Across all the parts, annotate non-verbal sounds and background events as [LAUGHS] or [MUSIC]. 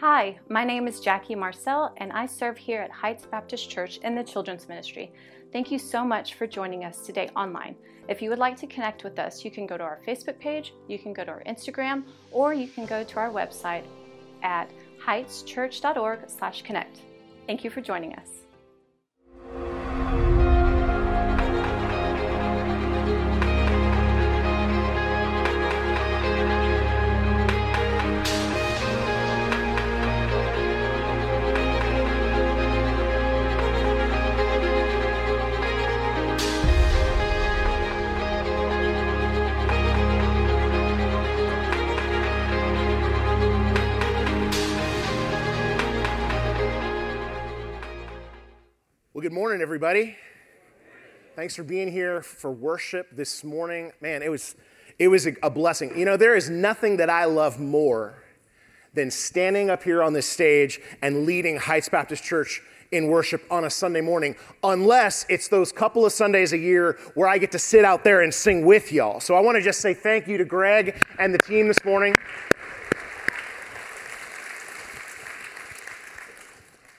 Hi, my name is Jackie Marcel, and I serve here at Heights Baptist Church in the Children's Ministry. Thank you so much for joining us today online. If you would like to connect with us, you can go to our Facebook page, you can go to our Instagram, or you can go to our website at heightschurch.org/connect. Thank you for joining us. Everybody. Thanks for being here for worship this morning. Man, it was, it was a, blessing. You know, there is nothing that I love more than standing up here on this stage and leading Heights Baptist Church in worship on a Sunday morning, unless it's those couple of Sundays a year where I get to sit out there and sing with y'all. So I want to just say thank you to Greg and the team this morning.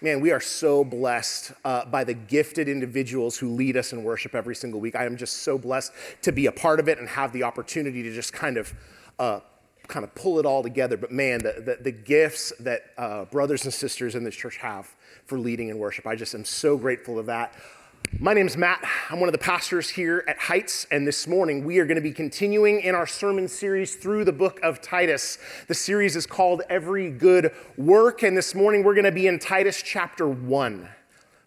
Man, we are so blessed uh, by the gifted individuals who lead us in worship every single week. I am just so blessed to be a part of it and have the opportunity to just kind of. Uh, kind of pull it all together. But man, the, the, the gifts that uh, brothers and sisters in this church have for leading in worship, I just am so grateful of that. My name is Matt. I'm one of the pastors here at Heights, and this morning we are going to be continuing in our sermon series through the book of Titus. The series is called Every Good Work, and this morning we're going to be in Titus chapter 1.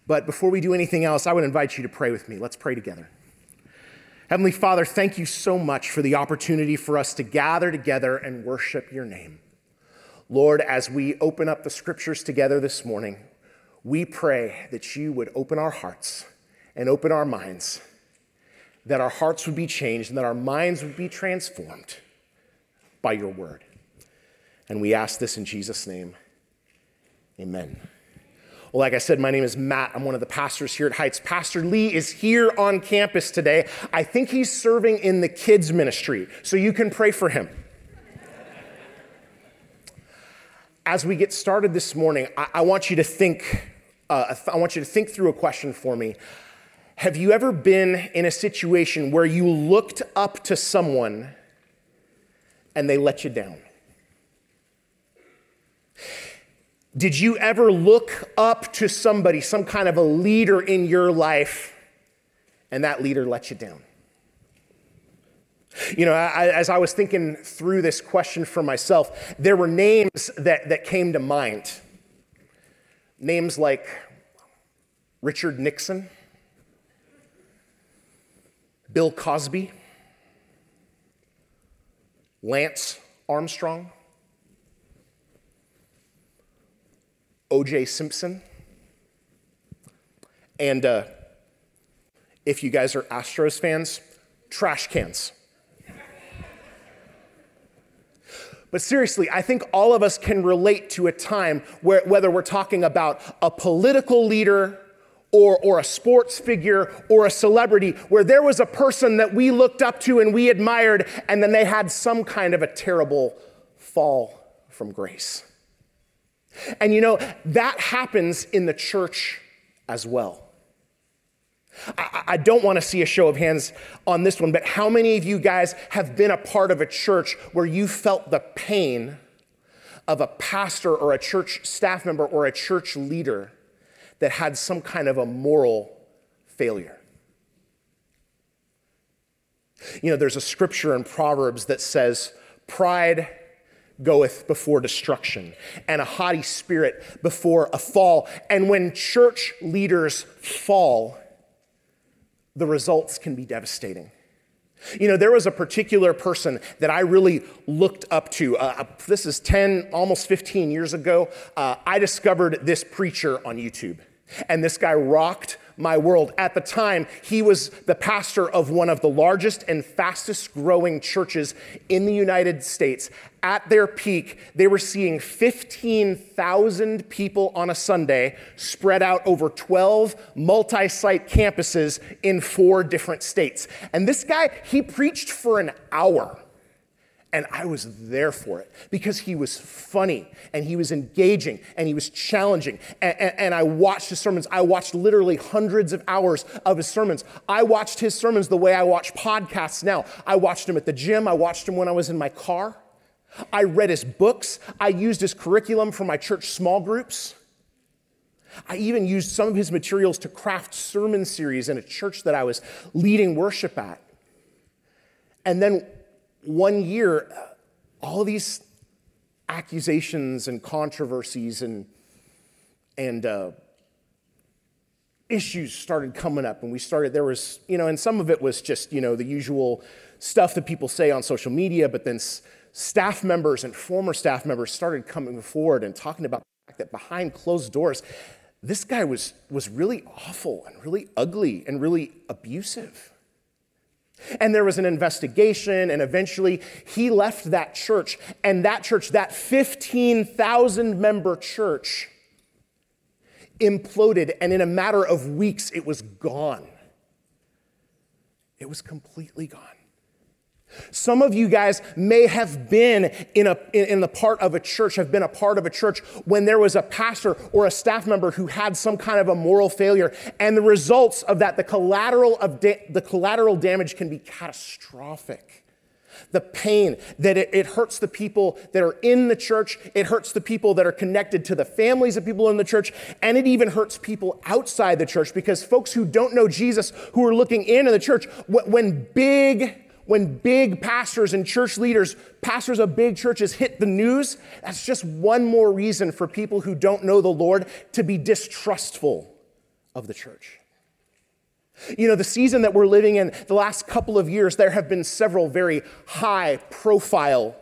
But before we do anything else, I would invite you to pray with me. Let's pray together. Heavenly Father, thank you so much for the opportunity for us to gather together and worship your name. Lord, as we open up the scriptures together this morning, we pray that you would open our hearts and open our minds, that our hearts would be changed and that our minds would be transformed by your word. And we ask this in Jesus' name. Amen. Well, like I said, my name is Matt. I'm one of the pastors here at Heights. Pastor Lee is here on campus today. I think he's serving in the kids' ministry, so you can pray for him. As we get started this morning, I, I want you to think. Uh, I want you to think through a question for me. Have you ever been in a situation where you looked up to someone and they let you down? Did you ever look up to somebody, some kind of a leader in your life, and that leader let you down? You know, I, as I was thinking through this question for myself, there were names that, that came to mind. Names like Richard Nixon, Bill Cosby, Lance Armstrong, O.J. Simpson, and uh, if you guys are Astros fans, trash cans. But seriously, I think all of us can relate to a time where, whether we're talking about a political leader or, or a sports figure or a celebrity where there was a person that we looked up to and we admired, and then they had some kind of a terrible fall from grace. And you know, that happens in the church as well. I, I don't want to see a show of hands on this one, but how many of you guys have been a part of a church where you felt the pain of a pastor or a church staff member or a church leader? That had some kind of a moral failure. You know, there's a scripture in Proverbs that says, Pride goeth before destruction, and a haughty spirit before a fall. And when church leaders fall, the results can be devastating. You know, there was a particular person that I really looked up to. Uh, uh this is 10, almost 15 years ago. Uh, I discovered this preacher on YouTube. And this guy rocked my world. At the time, he was the pastor of one of the largest and fastest growing churches in the United States. At their peak, they were seeing 15,000 people on a Sunday spread out over 12 multi site campuses in four different states. And this guy, he preached for an hour. And I was there for it because he was funny and he was engaging and he was challenging. And, and, and, I watched his sermons. I watched literally hundreds of hours of his sermons. I watched his sermons the way I watch podcasts now. I watched him at the gym, I watched him when I was in my car. I read his books. I used his curriculum for my church small groups. I even used some of his materials to craft sermon series in a church that I was leading worship at. And then one year, all these accusations and controversies and, and uh, issues started coming up. And we started, there was, you know, and some of it was just, you know, the usual stuff that people say on social media, but then s- staff members and former staff members started coming forward and talking about the fact that behind closed doors, this guy was, was really awful and really ugly and really abusive. And there was an investigation, and eventually he left that church. And that church, that 15,000 member church, imploded. And in a matter of weeks, it was gone. It was completely gone. Some of you guys may have been in, a, in, the part of a church, have been a part of a church when there was a pastor or a staff member who had some kind of a moral failure. And the results of that, the collateral, of da- the collateral damage can be catastrophic. The pain that it, it hurts the people that are in the church, it hurts the people that are connected to the families of people in the church, and it even hurts people outside the church because folks who don't know Jesus, who are looking into the church, when big when big pastors and church leaders, pastors of big churches hit the news, that's just one more reason for people who don't know the Lord to be distrustful of the church. You know, the season that we're living in, the last couple of years, there have been several very high profile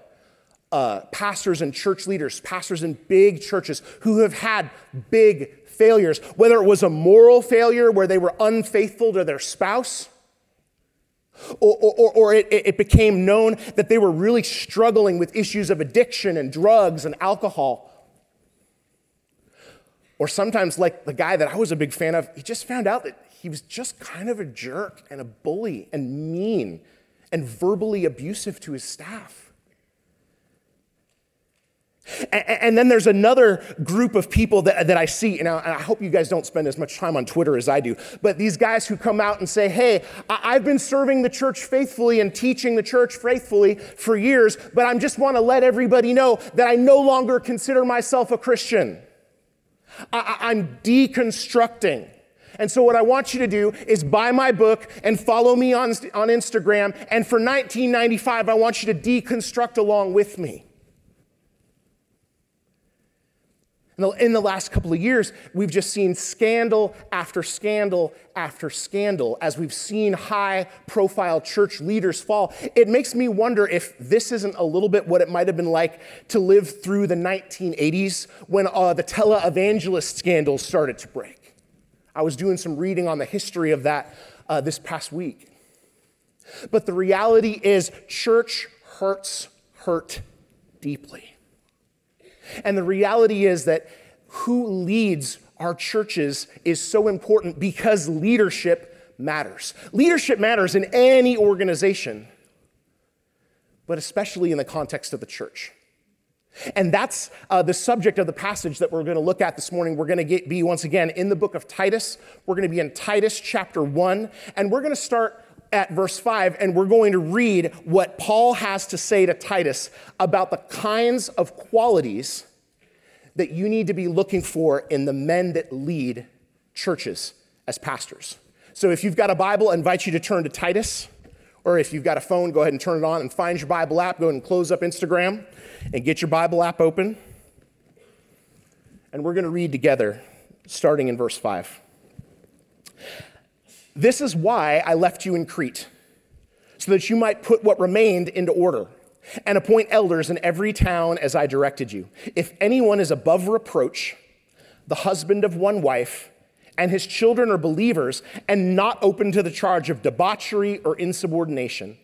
uh, pastors and church leaders, pastors in big churches who have had big failures, whether it was a moral failure where they were unfaithful to their spouse or, or, or it, it became known that they were really struggling with issues of addiction and drugs and alcohol. Or sometimes, like the guy that I was a big fan of, he just found out that he was just kind of a jerk and a bully and mean and verbally abusive to his staff. And then there's another group of people that, that I see, and I hope you guys don't spend as much time on Twitter as I do, but these guys who come out and say, Hey, I've been serving the church faithfully and teaching the church faithfully for years, but I just want to let everybody know that I no longer consider myself a Christian. I, am deconstructing. And so, what I want you to do is buy my book and follow me on, on Instagram. And for 1995, I want you to deconstruct along with me. In the last couple of years, we've just seen scandal after scandal after scandal as we've seen high profile church leaders fall. It makes me wonder if this isn't a little bit what it might have been like to live through the 1980s when uh, the televangelist scandals started to break. I was doing some reading on the history of that uh, this past week. But the reality is, church hurts hurt deeply. And the reality is that who leads our churches is so important because leadership matters. Leadership matters in any organization, but especially in the context of the church. And that's uh, the subject of the passage that we're going to look at this morning. We're going to be once again in the book of Titus. We're going to be in Titus chapter 1, and we're going to start at verse 5, and we're going to read what Paul has to say to Titus about the kinds of qualities that you need to be looking for in the men that lead churches as pastors. So if you've got a Bible, I invite you to turn to Titus. Or if you've got a phone, go ahead and turn it on and find your Bible app. Go ahead and close up Instagram and get your Bible app open. And we're going to read together, starting in verse 5. This is why I left you in Crete, so that you might put what remained into order, and appoint elders in every town as I directed you. If anyone is above reproach, the husband of one wife, and his children are believers, and not open to the charge of debauchery or insubordination.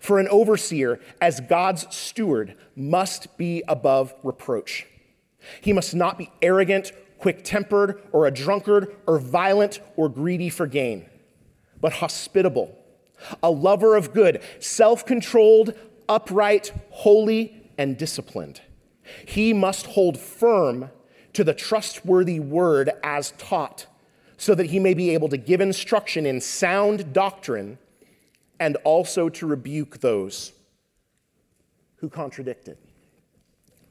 For an overseer, as God's steward, must be above reproach. He must not be arrogant quick tempered, or a drunkard, or violent, or greedy for gain, but hospitable, a lover of good, self controlled, upright, holy, and disciplined. He must hold firm to the trustworthy word as taught, so that he may be able to give instruction in sound doctrine and also to rebuke those who contradict it.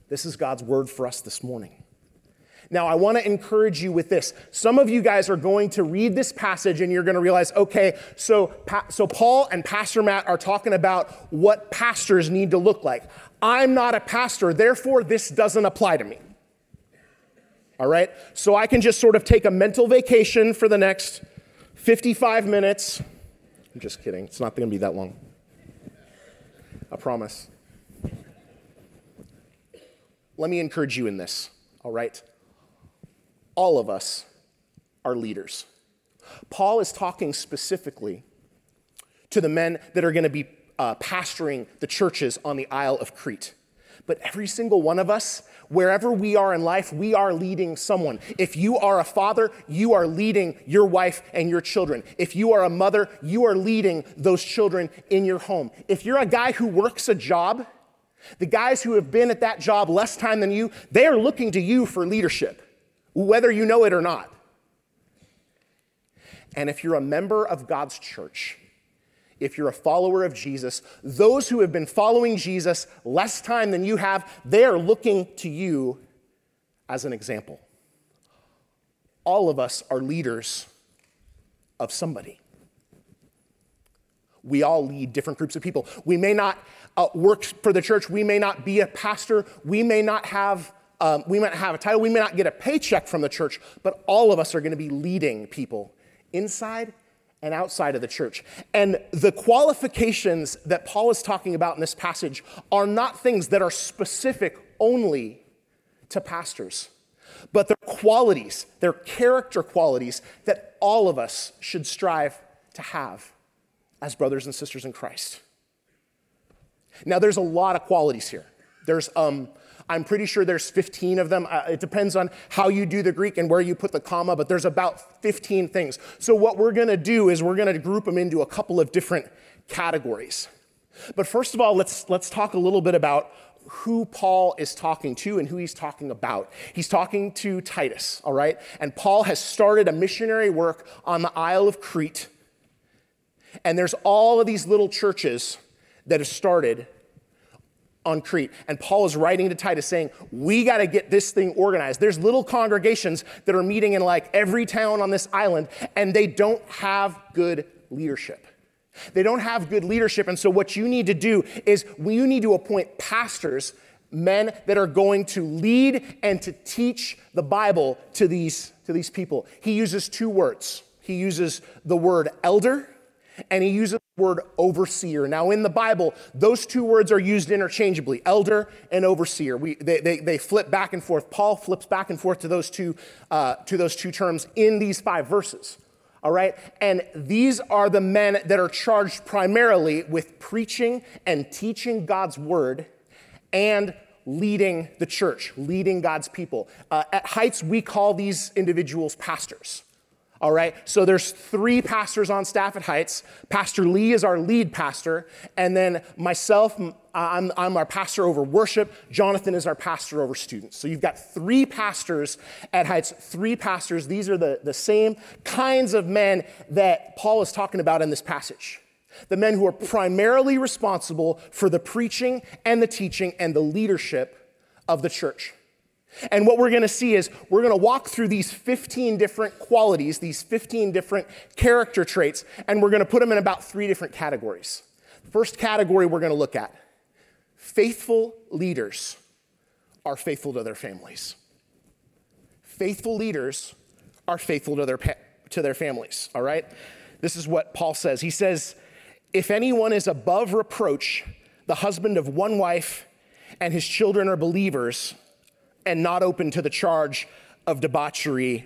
This is God's word for us this morning. Now, I want to encourage you with this. Some of you guys are going to read this passage and you're going to realize, okay, so, so Paul and Pastor Matt are talking about what pastors need to look like. I'm not a pastor, therefore, this doesn't apply to me. All right? So I can just sort of take a mental vacation for the next 55 minutes. I'm just kidding. It's not going to be that long. I promise. Let me encourage you in this, all right? All of us are leaders. Paul is talking specifically to the men that are going to be uh, pastoring the churches on the Isle of Crete. But every single one of us, wherever we are in life, we are leading someone. If you are a father, you are leading your wife and your children. If you are a mother, you are leading those children in your home. If you're a guy who works a job, the guys who have been at that job less time than you, they are looking to you for leadership whether you know it or not. And if you're a member of God's church, if you're a follower of Jesus, those who have been following Jesus less time than you have, they are looking to you as an example. All of us are leaders of somebody. We all lead different groups of people. We may not uh, work for the church, we may not be a pastor, we may not have um, we might have a title, we may not get a paycheck from the church, but all of us are going to be leading people inside and outside of the church. And the qualifications that Paul is talking about in this passage are not things that are specific only to pastors, but they're qualities, they're character qualities that all of us should strive to have as brothers and sisters in Christ. Now, there's a lot of qualities here. There's um, I'm pretty sure there's 15 of them. Uh, it depends on how you do the Greek and where you put the comma, but there's about 15 things. So, what we're going to do is we're going to group them into a couple of different categories. But first of all, let's, let's talk a little bit about who Paul is talking to and who he's talking about. He's talking to Titus, all right? And Paul has started a missionary work on the Isle of Crete. And there's all of these little churches that have started on Crete. And Paul is writing to Titus saying, We got to get this thing organized. There's little congregations that are meeting in like every town on this island, and they don't have good leadership. They don't have good leadership. And so, what you need to do is you need to appoint pastors, men that are going to lead and to teach the Bible to these, to these people. He uses two words. He uses the word elder and he uses the word overseer. Now, in the Bible, those two words are used interchangeably elder and overseer. We, they, they, they flip back and forth. Paul flips back and forth to those, two, uh, to those two terms in these five verses. All right? And these are the men that are charged primarily with preaching and teaching God's word and leading the church, leading God's people. Uh, at Heights, we call these individuals pastors. All right, so there's three pastors on staff at Heights. Pastor Lee is our lead pastor, and then myself, I'm, I'm, our pastor over worship. Jonathan is our pastor over students. So you've got three pastors at Heights, three pastors. These are the, the same kinds of men that Paul is talking about in this passage. The men who are primarily responsible for the preaching and the teaching and the leadership of the church. And what we're going to see is we're going to walk through these 15 different qualities, these 15 different character traits, and we're going to put them in about three different categories. First category we're going to look at faithful leaders are faithful to their families. Faithful leaders are faithful to their, to their families, all right? This is what Paul says. He says, If anyone is above reproach, the husband of one wife, and his children are believers, and not open to the charge of debauchery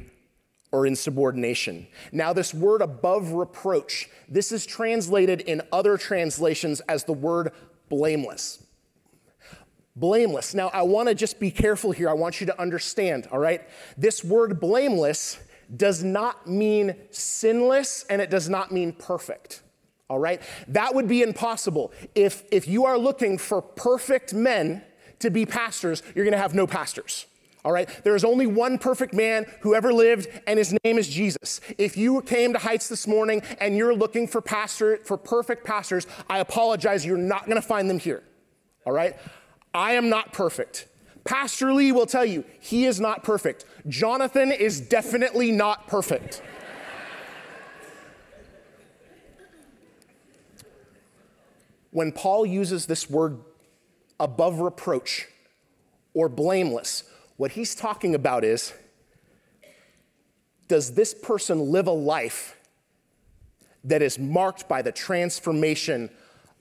or insubordination. Now, this word above reproach, this is translated in other translations as the word blameless. Blameless. Now, I want to just be careful here. I want you to understand, all right? This word blameless does not mean sinless and it does not mean perfect, All right? That would be impossible. If, if you are looking for perfect men to be pastors, you're going to have no pastors. All right? There is only one perfect man who ever lived, and his name is Jesus. If you came to Heights this morning and you're looking for pastor for perfect pastors, I apologize, you're not going to find them here. All right? I am not perfect. Pastor Lee will tell you he is not perfect. Jonathan is definitely not perfect. when Paul uses this word above reproach or blameless, what he's talking about is does this person live a life that is marked by the transformation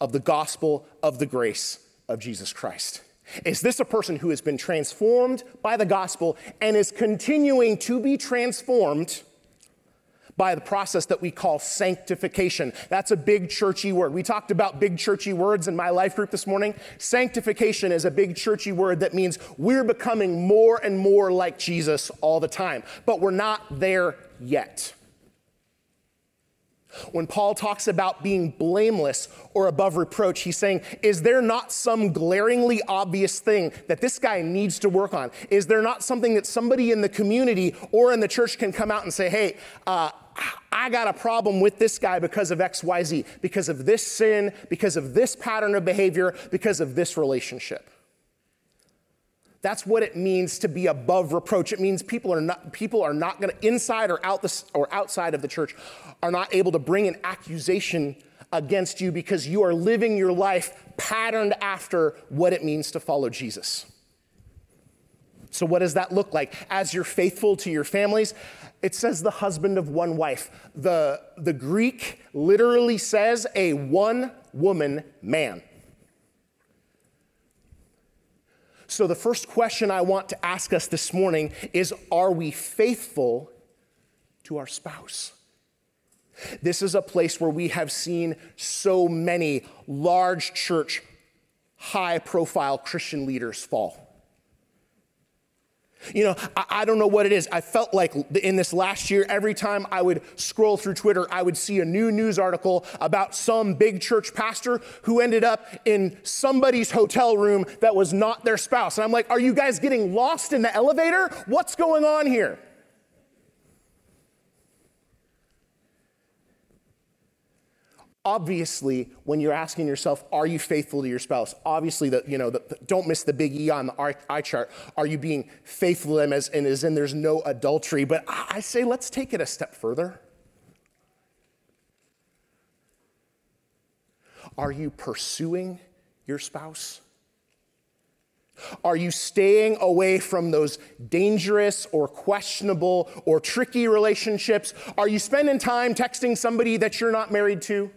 of the gospel of the grace of Jesus Christ? Is this a person who has been transformed by the gospel and is continuing to be transformed? By the process that we call sanctification. That's a big churchy word. We talked about big churchy words in my life group this morning. Sanctification is a big churchy word that means we're becoming more and more like Jesus all the time, but we're not there yet. When Paul talks about being blameless or above reproach, he's saying, Is there not some glaringly obvious thing that this guy needs to work on? Is there not something that somebody in the community or in the church can come out and say, Hey, uh, I got a problem with this guy because of XYZ, because of this sin, because of this pattern of behavior, because of this relationship. That's what it means to be above reproach. It means people are not people are not going to inside or out the, or outside of the church are not able to bring an accusation against you because you are living your life patterned after what it means to follow Jesus. So, what does that look like? As you're faithful to your families, it says the husband of one wife. The, the Greek literally says a one woman man. So, the first question I want to ask us this morning is Are we faithful to our spouse? This is a place where we have seen so many large church, high profile Christian leaders fall. You know, I, I, don't know what it is. I felt like in this last year, every time I would scroll through Twitter, I would see a new news article about some big church pastor who ended up in somebody's hotel room that was not their spouse. And I'm like, are you guys getting lost in the elevator? What's going on here? Obviously when you're asking yourself are you faithful to your spouse? Obviously that you know the, don't miss the big e on the eye chart. Are you being faithful to them as and as in there's no adultery? But i say let's take it a step further. Are you pursuing your spouse? Are you staying away from those dangerous or questionable or tricky relationships? Are you spending time texting somebody that you're not married to?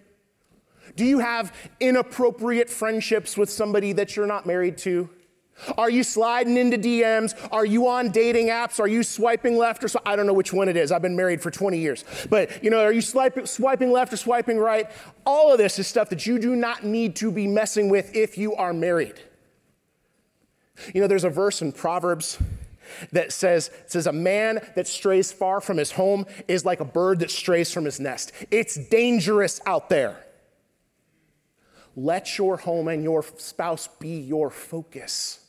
Do you have inappropriate friendships with somebody that you're not married to? Are you sliding into DMs? Are you on dating apps? Are you swiping left or so? I don't know which one it is. I've been married for 20 years. But, you know, are you swiping, swiping left or swiping right? All of this is stuff that you do not need to be messing with if you are married. You know, there's a verse in Proverbs that says, says a man that strays far from his home is like a bird that strays from his nest. It's dangerous out there. Let your home and your spouse be your focus.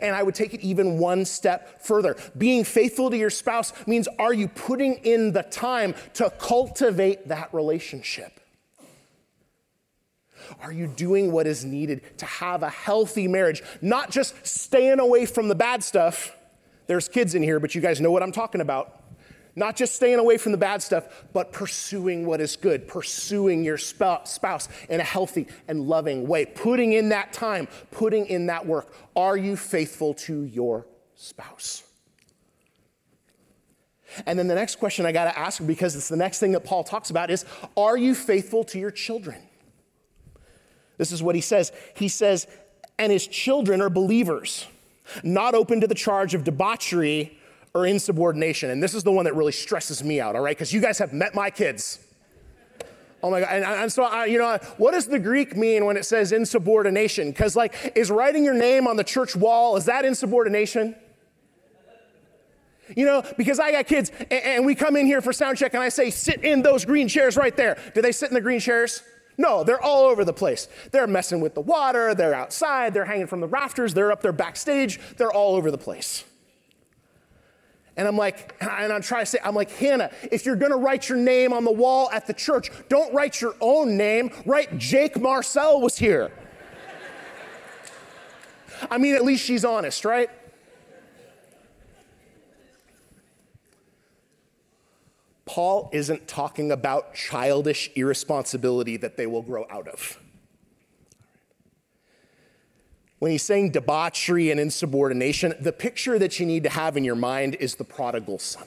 And I would take it even one step further. Being faithful to your spouse means are you putting in the time to cultivate that relationship? Are you doing what is needed to have a healthy marriage? Not just staying away from the bad stuff. There's kids in here, but you guys know what I'm talking about. Not just staying away from the bad stuff, but pursuing what is good, pursuing your spouse in a healthy and loving way, putting in that time, putting in that work. Are you faithful to your spouse? And then the next question I got to ask, because it's the next thing that Paul talks about, is Are you faithful to your children? This is what he says. He says, And his children are believers, not open to the charge of debauchery or insubordination. And this is the one that really stresses me out, all right? Because you guys have met my kids. Oh my God. And, and so, I, you know, what does the Greek mean when it says insubordination? Because, like, is writing your name on the church wall, is that insubordination? You know, because I got kids and, and we come in here for sound check and I say, sit in those green chairs right there. Do they sit in the green chairs? No, they're all over the place. They're messing with the water, they're outside, they're hanging from the rafters, they're up there backstage, they're all over the place. And I'm like, [CLEARS THROAT] and I'm trying to say, I'm like, Hannah, if you're gonna write your name on the wall at the church, don't write your own name, write Jake Marcel was here. I mean, at least she's honest, right? Paul isn't talking about childish irresponsibility that they will grow out of. When he's saying debauchery and insubordination, the picture that you need to have in your mind is the prodigal son.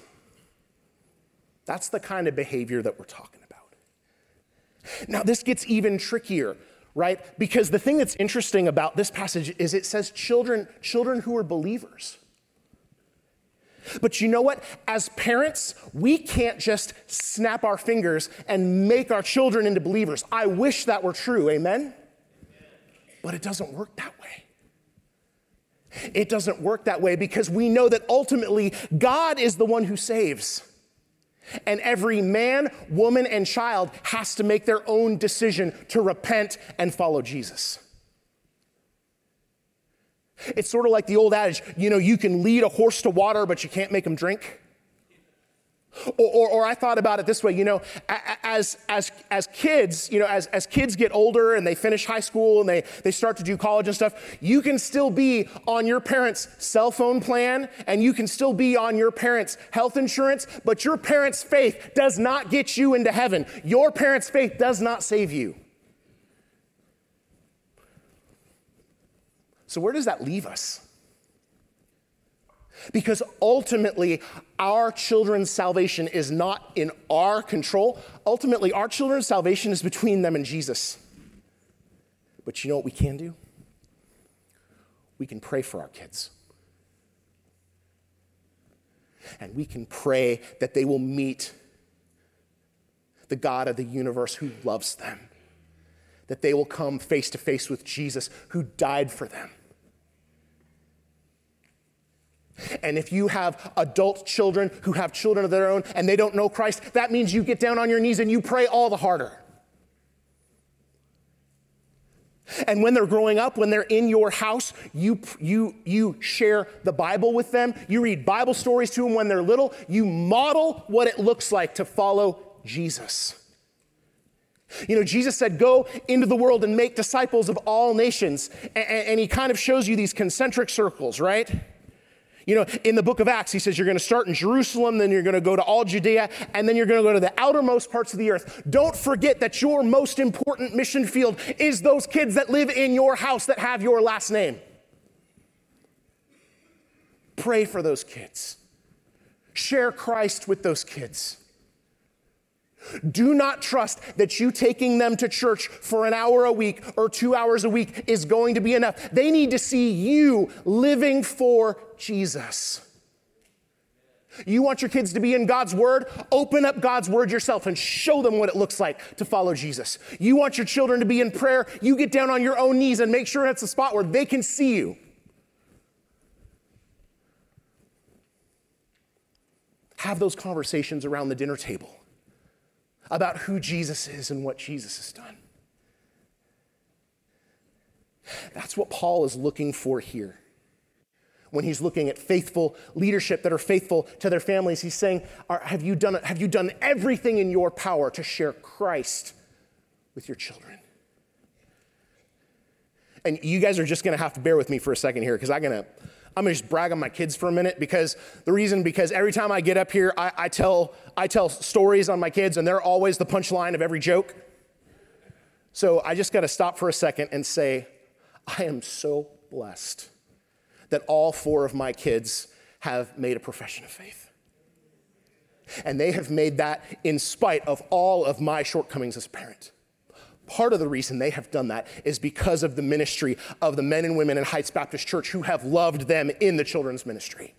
That's the kind of behavior that we're talking about. Now, this gets even trickier, right? Because the thing that's interesting about this passage is it says children, children who are believers. But you know what? As parents, we can't just snap our fingers and make our children into believers. I wish that were true, amen? But it doesn't work that way. It doesn't work that way because we know that ultimately God is the one who saves. And every man, woman, and child has to make their own decision to repent and follow Jesus. It's sort of like the old adage you know, you can lead a horse to water, but you can't make him drink. Or, or, or, I thought about it this way, you know, as, as, as kids, you know, as, as kids get older and they finish high school and they, they start to do college and stuff, you can still be on your parents' cell phone plan and you can still be on your parents' health insurance, but your parents' faith does not get you into heaven. Your parents' faith does not save you. So, where does that leave us? Because ultimately, our children's salvation is not in our control. Ultimately, our children's salvation is between them and Jesus. But you know what we can do? We can pray for our kids. And we can pray that they will meet the God of the universe who loves them, that they will come face to face with Jesus who died for them and if you have adult children who have children of their own and they don't know Christ, that means you get down on your knees and you pray all the harder. And when they're growing up, when they're in your house, you, you, you share the Bible with them. You read Bible stories to them when they're little. You model what it looks like to follow Jesus. You know, Jesus said, Go into the world and make disciples of all nations. And, and he kind of shows you these concentric circles, right? You know, in the book of Acts, he says you're going to start in Jerusalem, then you're going to go to all Judea, and then you're going to go to the outermost parts of the earth. Don't forget that your most important mission field is those kids that live in your house that have your last name. Pray for those kids, share Christ with those kids. Do not trust that you taking them to church for an hour a week or two hours a week is going to be enough. They need to see you living for Jesus. You want your kids to be in God's Word? Open up God's Word yourself and show them what it looks like to follow Jesus. You want your children to be in prayer? You get down on your own knees and make sure that's a spot where they can see you. Have those conversations around the dinner table about who Jesus is and what Jesus has done. That's what Paul is looking for here. When he's looking at faithful leadership that are faithful to their families, he's saying, have you, done, have you done everything in your power to share Christ with your children? And you guys are just gonna have to bear with me for a second here because I'm gonna I'm gonna just brag on my kids for a minute because the reason, because every time I get up here, I, I tell, I tell stories on my kids and they're always the punchline of every joke. So I just gotta stop for a second and say, I am so blessed that all four of my kids have made a profession of faith. And they have made that in spite of all of my shortcomings as a parent. Part of the reason they have done that is because of the ministry of the men and women in Heights Baptist Church who have loved them in the children's ministry.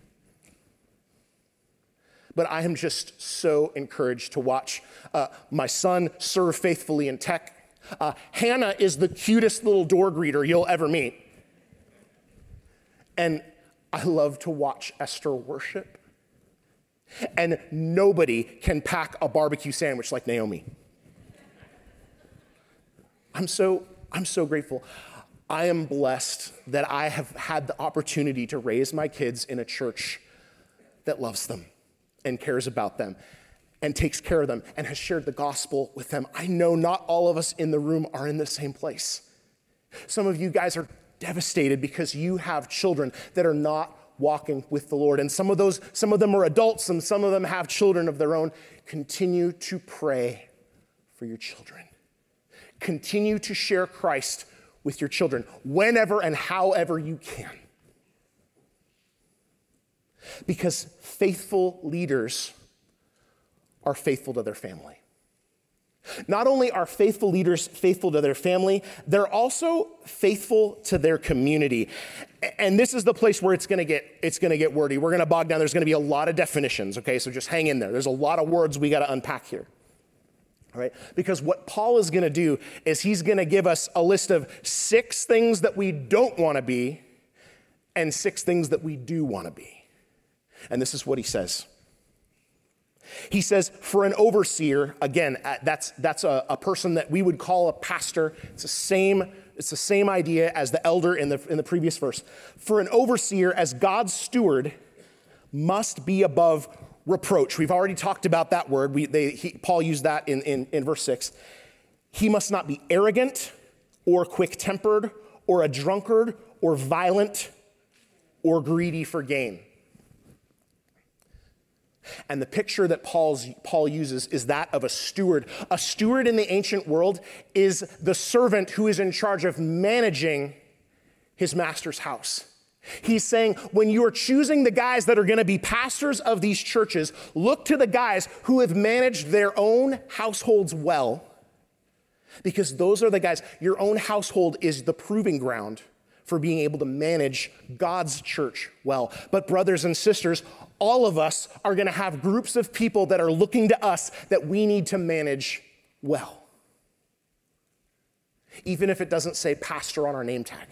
But I am just so encouraged to watch uh, my son serve faithfully in tech. Uh, Hannah is the cutest little door greeter you'll ever meet. And I love to watch Esther worship. And nobody can pack a barbecue sandwich like Naomi. I'm so, I'm so grateful. I am blessed that I have had the opportunity to raise my kids in a church that loves them and cares about them and takes care of them and has shared the gospel with them. I know not all of us in the room are in the same place. Some of you guys are devastated because you have children that are not walking with the Lord. And some of those, some of them are adults and some of them have children of their own. Continue to pray for your children. Continue to share Christ with your children whenever and however you can. Because faithful leaders are faithful to their family. Not only are faithful leaders faithful to their family, they're also faithful to their community. And this is the place where it's gonna get it's gonna get wordy. We're gonna bog down. There's gonna be a lot of definitions, okay? So just hang in there. There's a lot of words we gotta unpack here. Right? Because what Paul is gonna do is he's gonna give us a list of six things that we don't wanna be and six things that we do wanna be. And this is what he says. He says, for an overseer, again, uh, that's, that's a, a person that we would call a pastor. It's the same, it's the same idea as the elder in the, in the previous verse. For an overseer, as God's steward, must be above reproach. We've already talked about that word. We, they, he, Paul used that in, in, in verse 6. He must not be arrogant or quick tempered or a drunkard or violent or greedy for gain. And the picture that Paul's, Paul uses is that of a steward. A steward in the ancient world is the servant who is in charge of managing his master's house. He's saying, when you are choosing the guys that are going to be pastors of these churches, look to the guys who have managed their own households well, because those are the guys, your own household is the proving ground for being able to manage God's church well. But, brothers and sisters, all of us are going to have groups of people that are looking to us that we need to manage well. Even if it doesn't say pastor on our name tag.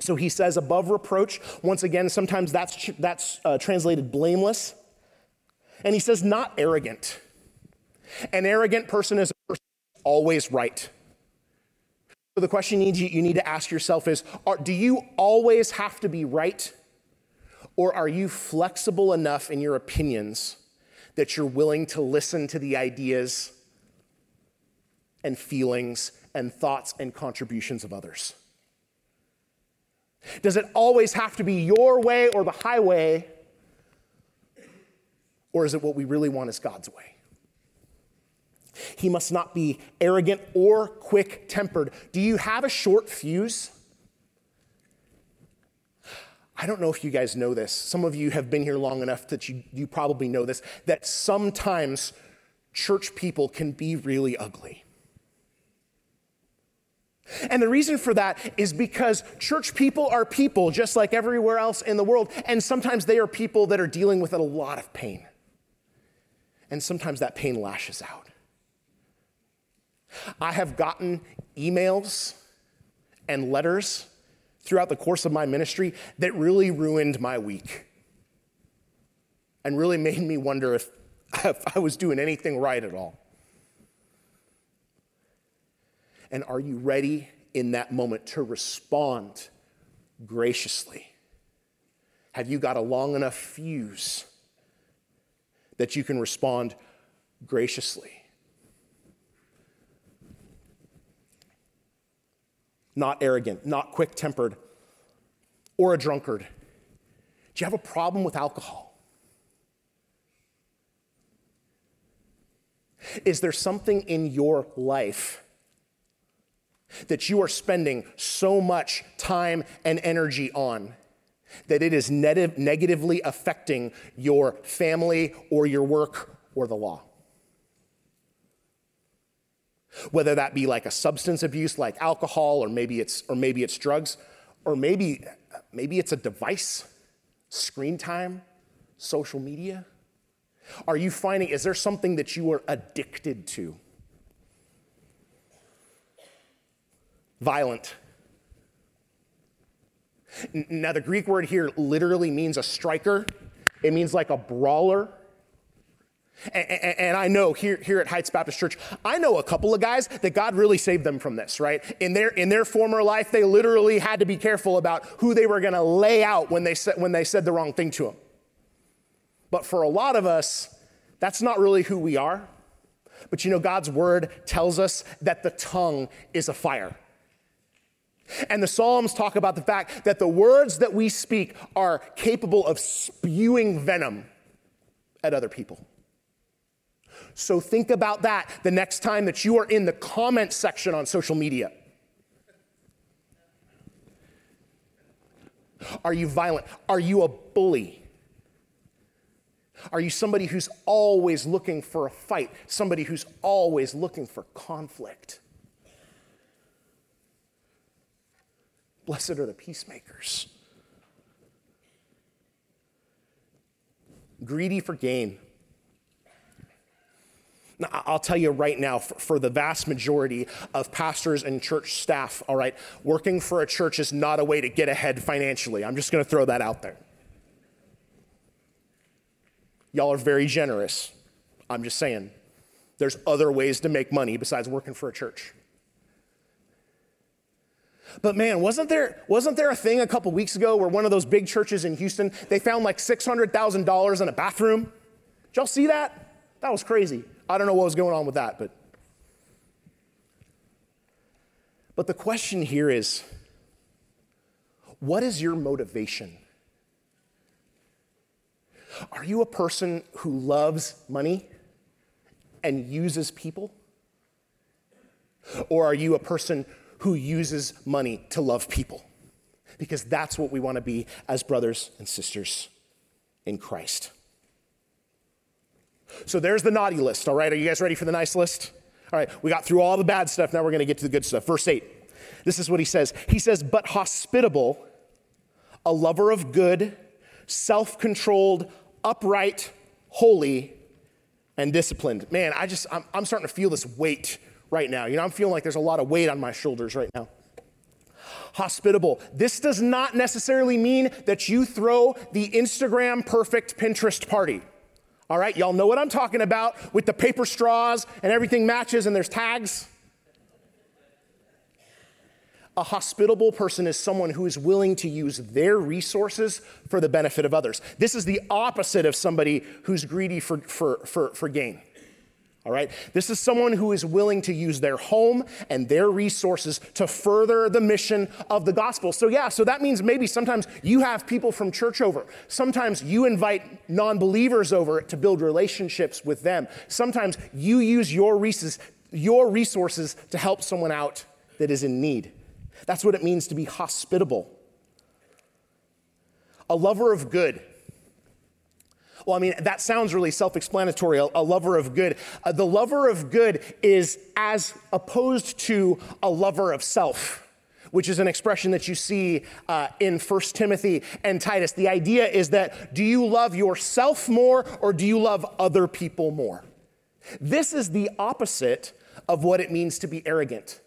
So he says above reproach. Once again, sometimes that's, that's uh, translated blameless. And he says not arrogant. An arrogant person is person always right. So the question you need, you need to ask yourself is are, do you always have to be right? Or are you flexible enough in your opinions that you're willing to listen to the ideas and feelings and thoughts and contributions of others? Does it always have to be your way or the highway? Or is it what we really want is God's way? He must not be arrogant or quick tempered. Do you have a short fuse? I don't know if you guys know this. Some of you have been here long enough that you, you probably know this, that sometimes church people can be really ugly. And the reason for that is because church people are people just like everywhere else in the world. And sometimes they are people that are dealing with a lot of pain. And sometimes that pain lashes out. I have gotten emails and letters throughout the course of my ministry that really ruined my week and really made me wonder if, [LAUGHS] if I was doing anything right at all. And are you ready in that moment to respond graciously? Have you got a long enough fuse that you can respond graciously? not arrogant, not quick tempered, or a drunkard? Do you have a problem with alcohol? Is there something in your life that you are spending so much time and energy on that it is negatively affecting your family or your work or the law? Whether that be like a substance abuse like alcohol or maybe it's or maybe it's drugs or maybe maybe it's a device, screen time, social media. Are you finding is there something that you are addicted to? Violent. Now, the Greek word here literally means a striker. it means like a brawler. And, I know here, here at Heights Baptist Church, I know a couple of guys that God really saved them from this, right? In their, in their former life, they literally had to be careful about who they were going to lay out when they, said, when they said the wrong thing to them. But for a lot of us, that's not really who we are. But you know, God's word tells us that the tongue is a fire. And the Psalms talk about the fact that the words that we speak are capable of spewing venom at other people. So think about that the next time that you are in the comment section on social media. Are you violent? Are you a bully? Are you somebody who's always looking for a fight? Somebody who's always looking for conflict? Blessed are the peacemakers. Greedy for gain. Now, I'll tell you right now, for, for, the vast majority of pastors and church staff, all right, working for a church is not a way to get ahead financially. I'm just going to throw that out there. Y'all are very generous. I'm just saying, there's other ways to make money besides working for a church. But man, wasn't there, wasn't there a thing a couple weeks ago where one of those big churches in Houston, they found like $600,000 in a bathroom? Did y'all see that? That was crazy. I don't know what was going on with that, but. But the question here is what is your motivation? Are you a person who loves money and uses people? Or are you a person who uses money to love people? Because that's what we want to be as brothers and sisters in Christ. So there's the naughty list, all right? Are you guys ready for the nice list? All right, we got through all the bad stuff. Now we're going to get to the good stuff. Verse 8. This is what he says. He says, But hospitable, a lover of good, self controlled, upright, holy, and disciplined. Man, I just, I'm, I'm starting to feel this weight right now. You know, I'm feeling like there's a lot of weight on my shoulders right now. Hospitable. This does not necessarily mean that you throw the Instagram perfect Pinterest party. All right, y'all know what I'm talking about with the paper straws and everything matches and there's tags. A hospitable person is someone who is willing to use their resources for the benefit of others. This is the opposite of somebody who's greedy for, for, for, for gain. All right? This is someone who is willing to use their home and their resources to further the mission of the gospel. So, yeah, so that means maybe sometimes you have people from church over. Sometimes you invite non believers over to build relationships with them. Sometimes you use your resources, your resources to help someone out that is in need. That's what it means to be hospitable. A lover of good. Well, I mean, that sounds really self explanatory, a, a, lover of good. Uh, the lover of good is as opposed to a lover of self, which is an expression that you see uh, in 1 Timothy and Titus. The idea is that do you love yourself more or do you love other people more? This is the opposite of what it means to be arrogant.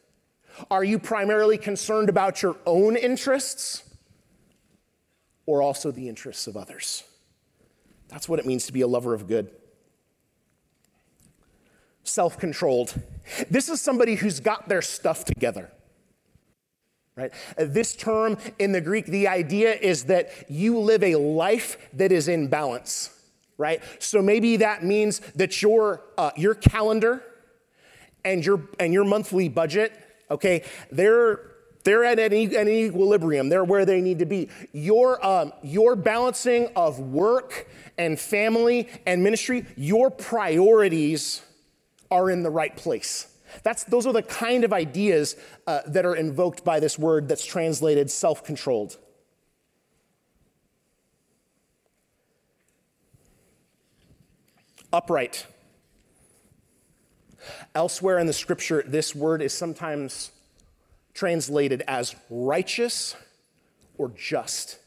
Are you primarily concerned about your own interests or also the interests of others? That's what it means to be a lover of good. Self controlled. This is somebody who's got their stuff together. Right? This term in the Greek, the idea is that you live a life that is in balance, right? So maybe that means that your, uh, your calendar and your, and your monthly budget okay? They're, they're at an, equilibrium. They're where they need to be. Your, um, your balancing of work and family and ministry, your priorities are in the right place. That's, those are the kind of ideas uh, that are invoked by this word that's translated self controlled. Upright. Elsewhere in the scripture, this word is sometimes translated as righteous or just.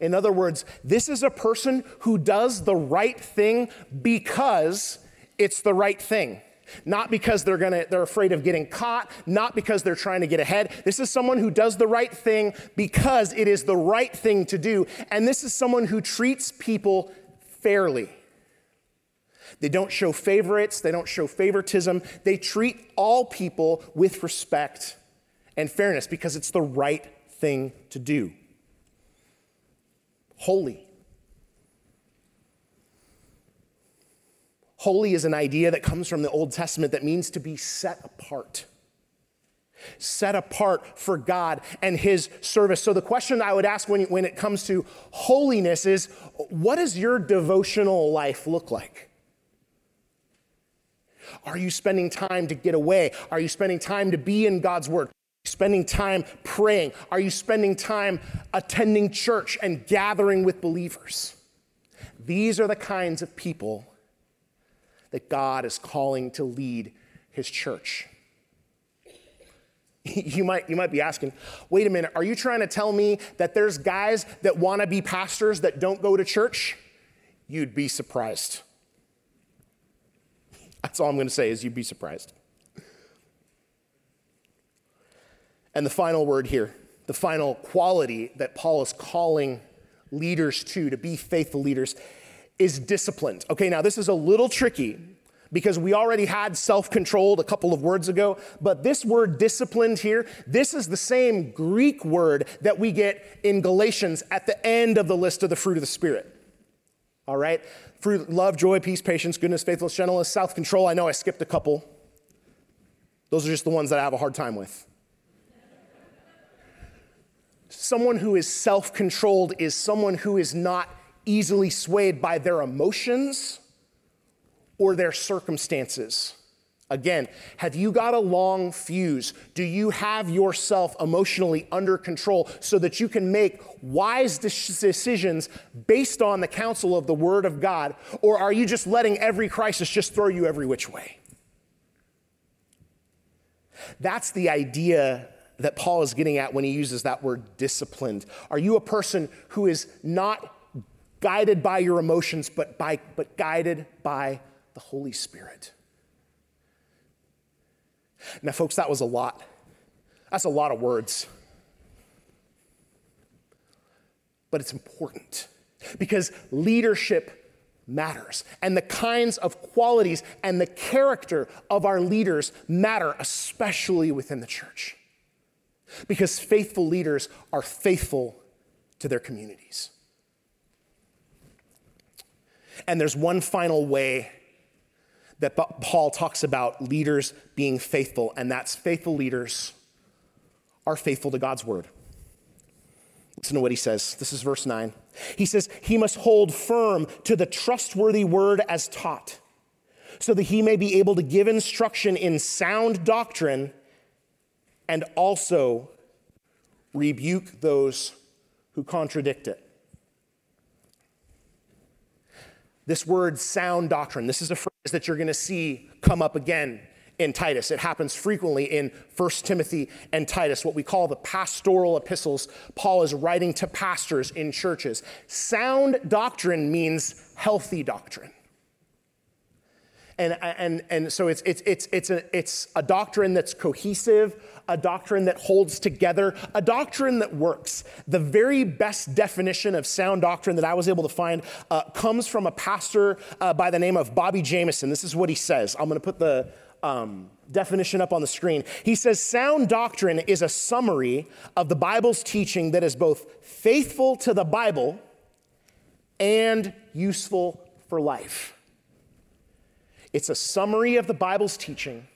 In other words, this is a person who does the right thing because it's the right thing. Not because they're gonna they're afraid of getting caught, not because they're trying to get ahead. This is someone who does the right thing because it is the right thing to do. And this is someone who treats people fairly. They don't show favorites, they don't show favoritism. They treat all people with respect and fairness because it's the right thing to do. Holy. Holy is an idea that comes from the Old Testament that means to be set apart. Set apart for God and His service. So, the question I would ask when, when it comes to holiness is what does your devotional life look like? Are you spending time to get away? Are you spending time to be in God's Word? Spending time praying? Are you spending time attending church and gathering with believers? These are the kinds of people that God is calling to lead his church. [LAUGHS] You might, you might be asking, wait a minute, are you trying to tell me that there's guys that want to be pastors that don't go to church? You'd be surprised. That's all I'm going to say is you'd be surprised. And the final word here, the final quality that Paul is calling leaders to, to be faithful leaders, is disciplined. Okay, now this is a little tricky because we already had self controlled a couple of words ago, but this word disciplined here, this is the same Greek word that we get in Galatians at the end of the list of the fruit of the Spirit. All right? Fruit, love, joy, peace, patience, goodness, faithfulness, gentleness, self control. I know I skipped a couple. Those are just the ones that I have a hard time with. Someone who is self controlled is someone who is not easily swayed by their emotions or their circumstances. Again, have you got a long fuse? Do you have yourself emotionally under control so that you can make wise decisions based on the counsel of the Word of God? Or are you just letting every crisis just throw you every which way? That's the idea that Paul is getting at when he uses that word disciplined. Are you a person who is not guided by your emotions, but, by, but guided by the Holy Spirit? Now, folks, that was a lot. That's a lot of words. But it's important because leadership matters. And the kinds of qualities and the character of our leaders matter, especially within the church. Because faithful leaders are faithful to their communities. And there's one final way that Paul talks about leaders being faithful, and that's faithful leaders are faithful to God's word. Listen to what he says. This is verse 9. He says, He must hold firm to the trustworthy word as taught, so that he may be able to give instruction in sound doctrine and also rebuke those who contradict it. This word sound doctrine, this is a phrase that you're going to see come up again in Titus. It happens frequently in 1 Timothy and Titus, what we call the pastoral epistles. Paul is writing to pastors in churches. Sound doctrine means healthy doctrine. And, and, and so it's, it's, it's, it's, a, it's a doctrine that's cohesive, a doctrine that holds together, a doctrine that works. The very best definition of sound doctrine that I was able to find uh, comes from a pastor uh, by the name of Bobby Jamieson. This is what he says. I'm going to put the um, definition up on the screen. He says sound doctrine is a summary of the Bible's teaching that is both faithful to the Bible and useful for life. It's a summary of the Bible's teaching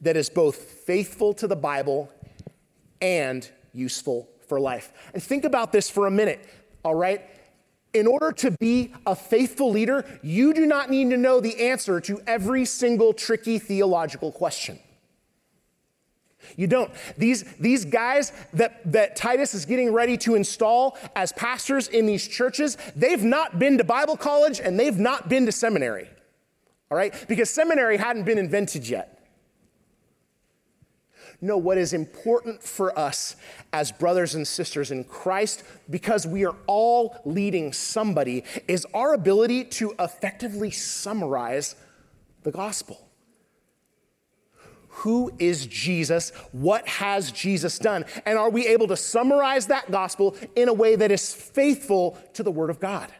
that is both faithful to the Bible and useful for life. And think about this for a minute, all right? In order to be a faithful leader, you do not need to know the answer to every single tricky theological question. You don't. These, these guys that, that Titus is getting ready to install as pastors in these churches, they've not been to Bible college and they've not been to seminary all right? Because seminary hadn't been invented yet. No, what is important for us as brothers and sisters in Christ, because we are all leading somebody, is our ability to effectively summarize the gospel. Who is Jesus? What has Jesus done? And are we able to summarize that gospel in a way that is faithful to the Word of God?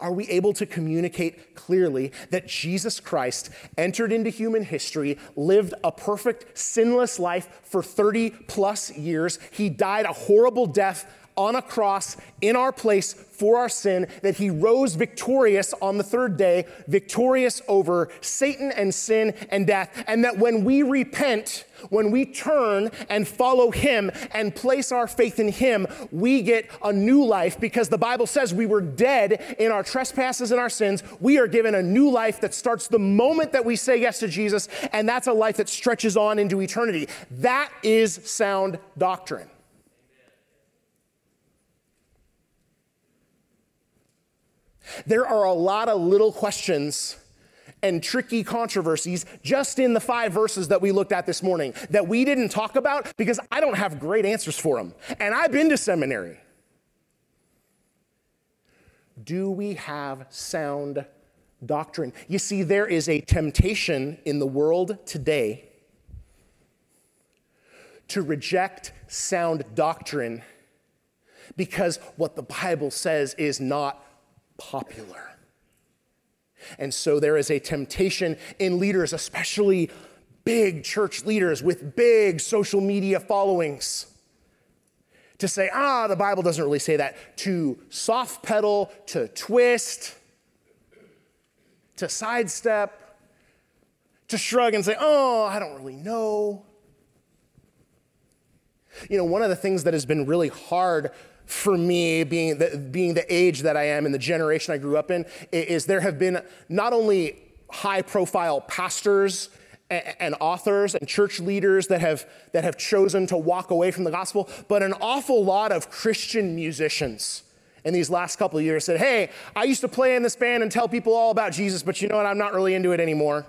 Are we able to communicate clearly that Jesus Christ entered into human history, lived a perfect, sinless life for 30 plus years? He died a horrible death on a cross in our place for our sin, that he rose victorious on the third day, victorious over Satan and sin and death, and that when we repent, when we turn and follow him and place our faith in him, we get a new life because the Bible says we were dead in our trespasses and our sins. We are given a new life that starts the moment that we say yes to Jesus, and that's a life that stretches on into eternity. That is sound doctrine. There are a lot of little questions and tricky controversies just in the five verses that we looked at this morning that we didn't talk about because I don't have great answers for them. And I've been to seminary. Do we have sound doctrine? You see, there is a temptation in the world today to reject sound doctrine because what the Bible says is not popular. And so there is a temptation in leaders, especially big church leaders with big social media followings, to say, ah, the Bible doesn't really say that, to soft pedal, to twist, to sidestep, to shrug and say, oh, I don't really know. You know, one of the things that has been really hard for me, being the, being the age that I am and the generation I grew up in, is there have been not only high profile pastors and authors and church leaders that have, that have chosen to walk away from the gospel, but an awful lot of Christian musicians in these last couple of years said, Hey, I used to play in this band and tell people all about Jesus, but you know what? I'm not really into it anymore.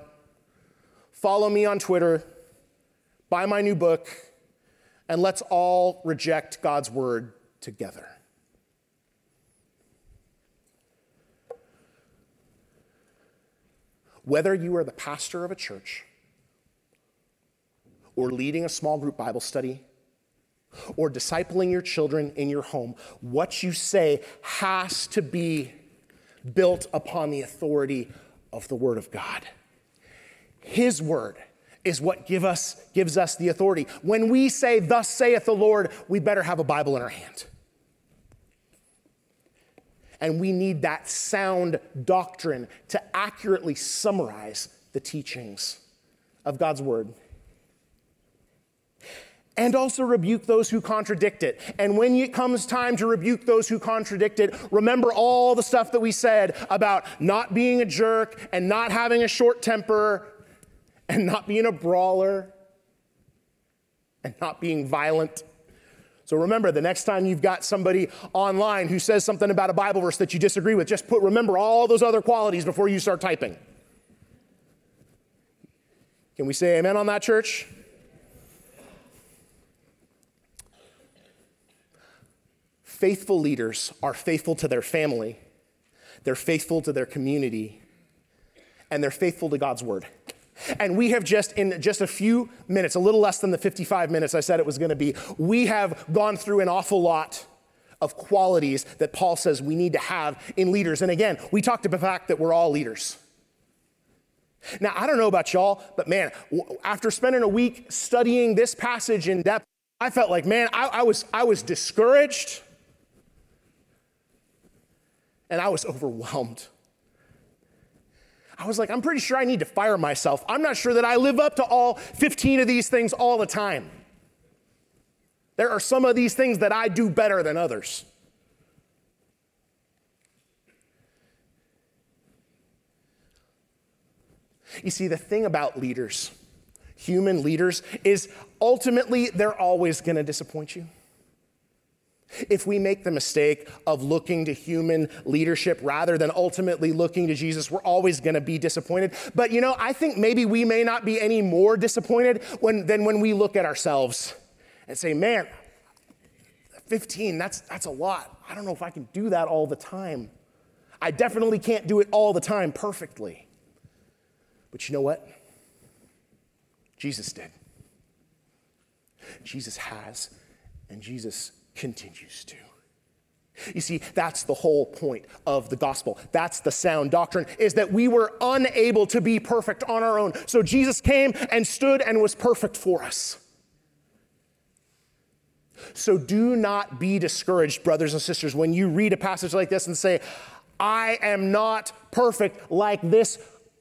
Follow me on Twitter, buy my new book, and let's all reject God's word together. Whether you are the pastor of a church, or leading a small group Bible study, or discipling your children in your home, what you say has to be built upon the authority of the Word of God. His Word is what give us, gives us the authority. When we say, Thus saith the Lord, we better have a Bible in our hand. And we need that sound doctrine to accurately summarize the teachings of God's word. And also rebuke those who contradict it. And when it comes time to rebuke those who contradict it, remember all the stuff that we said about not being a jerk and not having a short temper and not being a brawler and not being violent so remember, the next time you've got somebody online who says something about a Bible verse that you disagree with, just put remember all those other qualities before you start typing. Can we say amen on that, church? Faithful leaders are faithful to their family, they're faithful to their community, and they're faithful to God's word. And we have just, in just a few minutes, a little less than the 55 minutes I said it was going to be, we have gone through an awful lot of qualities that Paul says we need to have in leaders. And again, we talked about the fact that we're all leaders. Now, I don't know about y'all, but man, after spending a week studying this passage in depth, I felt like, man, I, I was, I was discouraged and I was overwhelmed. I was like, I'm pretty sure I need to fire myself. I'm not sure that I live up to all 15 of these things all the time. There are some of these things that I do better than others. You see, the thing about leaders, human leaders, is ultimately they're always going to disappoint you. If we make the mistake of looking to human leadership rather than ultimately looking to Jesus, we're always going to be disappointed. But you know, I think maybe we may not be any more disappointed when, than when we look at ourselves and say, man, 15, that's, that's a lot. I don't know if I can do that all the time. I definitely can't do it all the time perfectly. But you know what? Jesus did. Jesus has, and Jesus continues to. You see, that's the whole point of the gospel. That's the sound doctrine, is that we were unable to be perfect on our own. So Jesus came and stood and was perfect for us. So do not be discouraged, brothers and sisters, when you read a passage like this and say, I am not perfect like this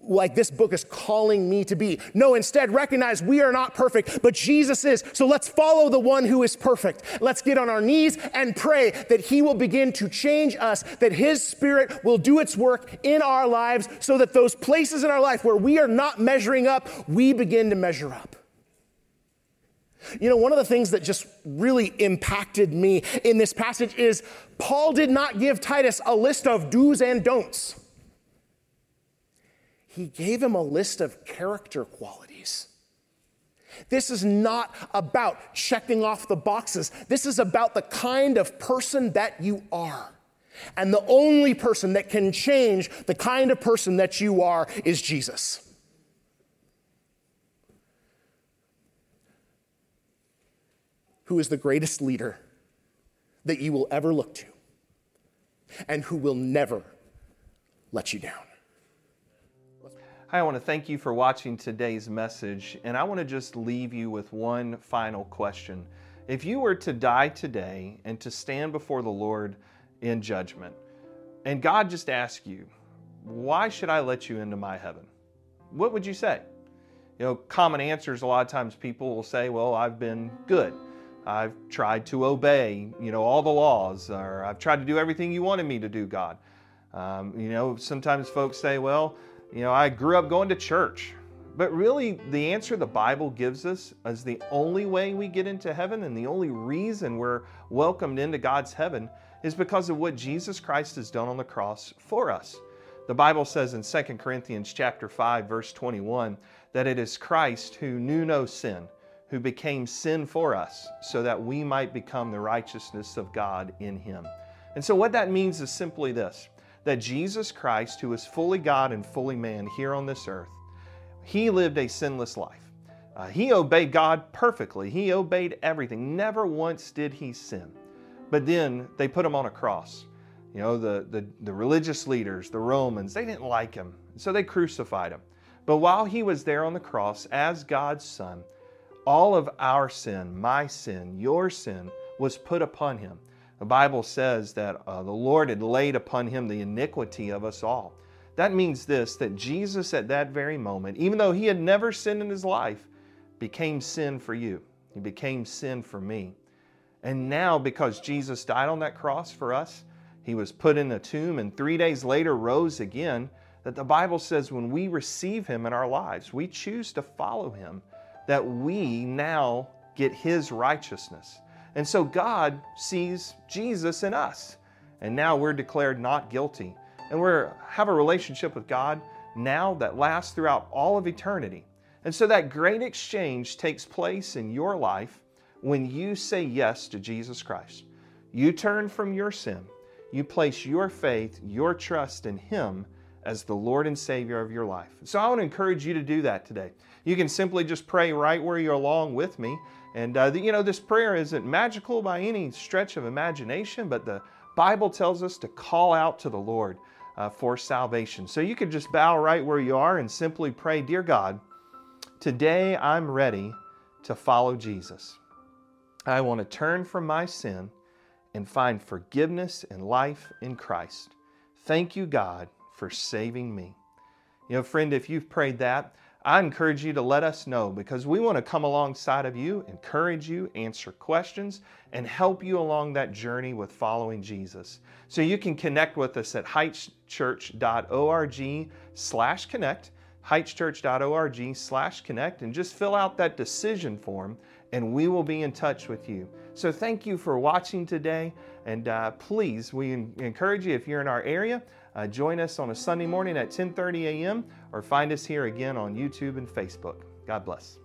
like this book is calling me to be. No, instead, recognize we are not perfect, but Jesus is. So let's follow the one who is perfect. Let's get on our knees and pray that he will begin to change us, that his spirit will do its work in our lives, so that those places in our life where we are not measuring up, we begin to measure up. You know, one of the things that just really impacted me in this passage is Paul did not give Titus a list of do's and don'ts he gave him a list of character qualities. This is not about checking off the boxes. This is about the kind of person that you are. And the only person that can change the kind of person that you are is Jesus. Who is the greatest leader that you will ever look to, and who will never let you down. Hi, I want to thank you for watching today's message, and I want to just leave you with one final question. If you were to die today and to stand before the Lord in judgment, and God just asked you, Why should I let you into my heaven? What would you say? You know, common answers a lot of times people will say, Well, I've been good. I've tried to obey, you know, all the laws, or I've tried to do everything you wanted me to do, God. Um, you know, sometimes folks say, Well, you know, I grew up going to church. But really, the answer the Bible gives us is the only way we get into heaven and the only reason we're welcomed into God's heaven is because of what Jesus Christ has done on the cross for us. The Bible says in 2 Corinthians chapter 5 verse 21 that it is Christ who knew no sin who became sin for us so that we might become the righteousness of God in him. And so what that means is simply this that Jesus Christ, who is fully God and fully man here on this earth, he lived a sinless life. Uh, he obeyed God perfectly. He obeyed everything. Never once did he sin. But then they put him on a cross. You know, the, the, the religious leaders, the Romans, they didn't like him. So they crucified him. But while he was there on the cross as God's son, all of our sin, my sin, your sin, was put upon him. The Bible says that uh, the Lord had laid upon him the iniquity of us all. That means this that Jesus, at that very moment, even though he had never sinned in his life, became sin for you. He became sin for me. And now, because Jesus died on that cross for us, he was put in a tomb and three days later rose again. That the Bible says when we receive him in our lives, we choose to follow him, that we now get his righteousness. And so God sees Jesus in us. And now we're declared not guilty. And we have a relationship with God now that lasts throughout all of eternity. And so that great exchange takes place in your life when you say yes to Jesus Christ. You turn from your sin. You place your faith, your trust in Him as the Lord and Savior of your life. So I want to encourage you to do that today. You can simply just pray right where you're along with me. And, uh, the, you know, this prayer isn't magical by any stretch of imagination, but the Bible tells us to call out to the Lord uh, for salvation. So you could just bow right where you are and simply pray, Dear God, today I'm ready to follow Jesus. I want to turn from my sin and find forgiveness and life in Christ. Thank you, God, for saving me. You know, friend, if you've prayed that, I encourage you to let us know because we want to come alongside of you, encourage you, answer questions, and help you along that journey with following Jesus. So you can connect with us at heightschurch.org slash connect, heightschurch.org slash connect, and just fill out that decision form and we will be in touch with you. So thank you for watching today, and uh, please, we encourage you if you're in our area, uh, join us on a Sunday morning at 10:30 a.m. or find us here again on YouTube and Facebook. God bless.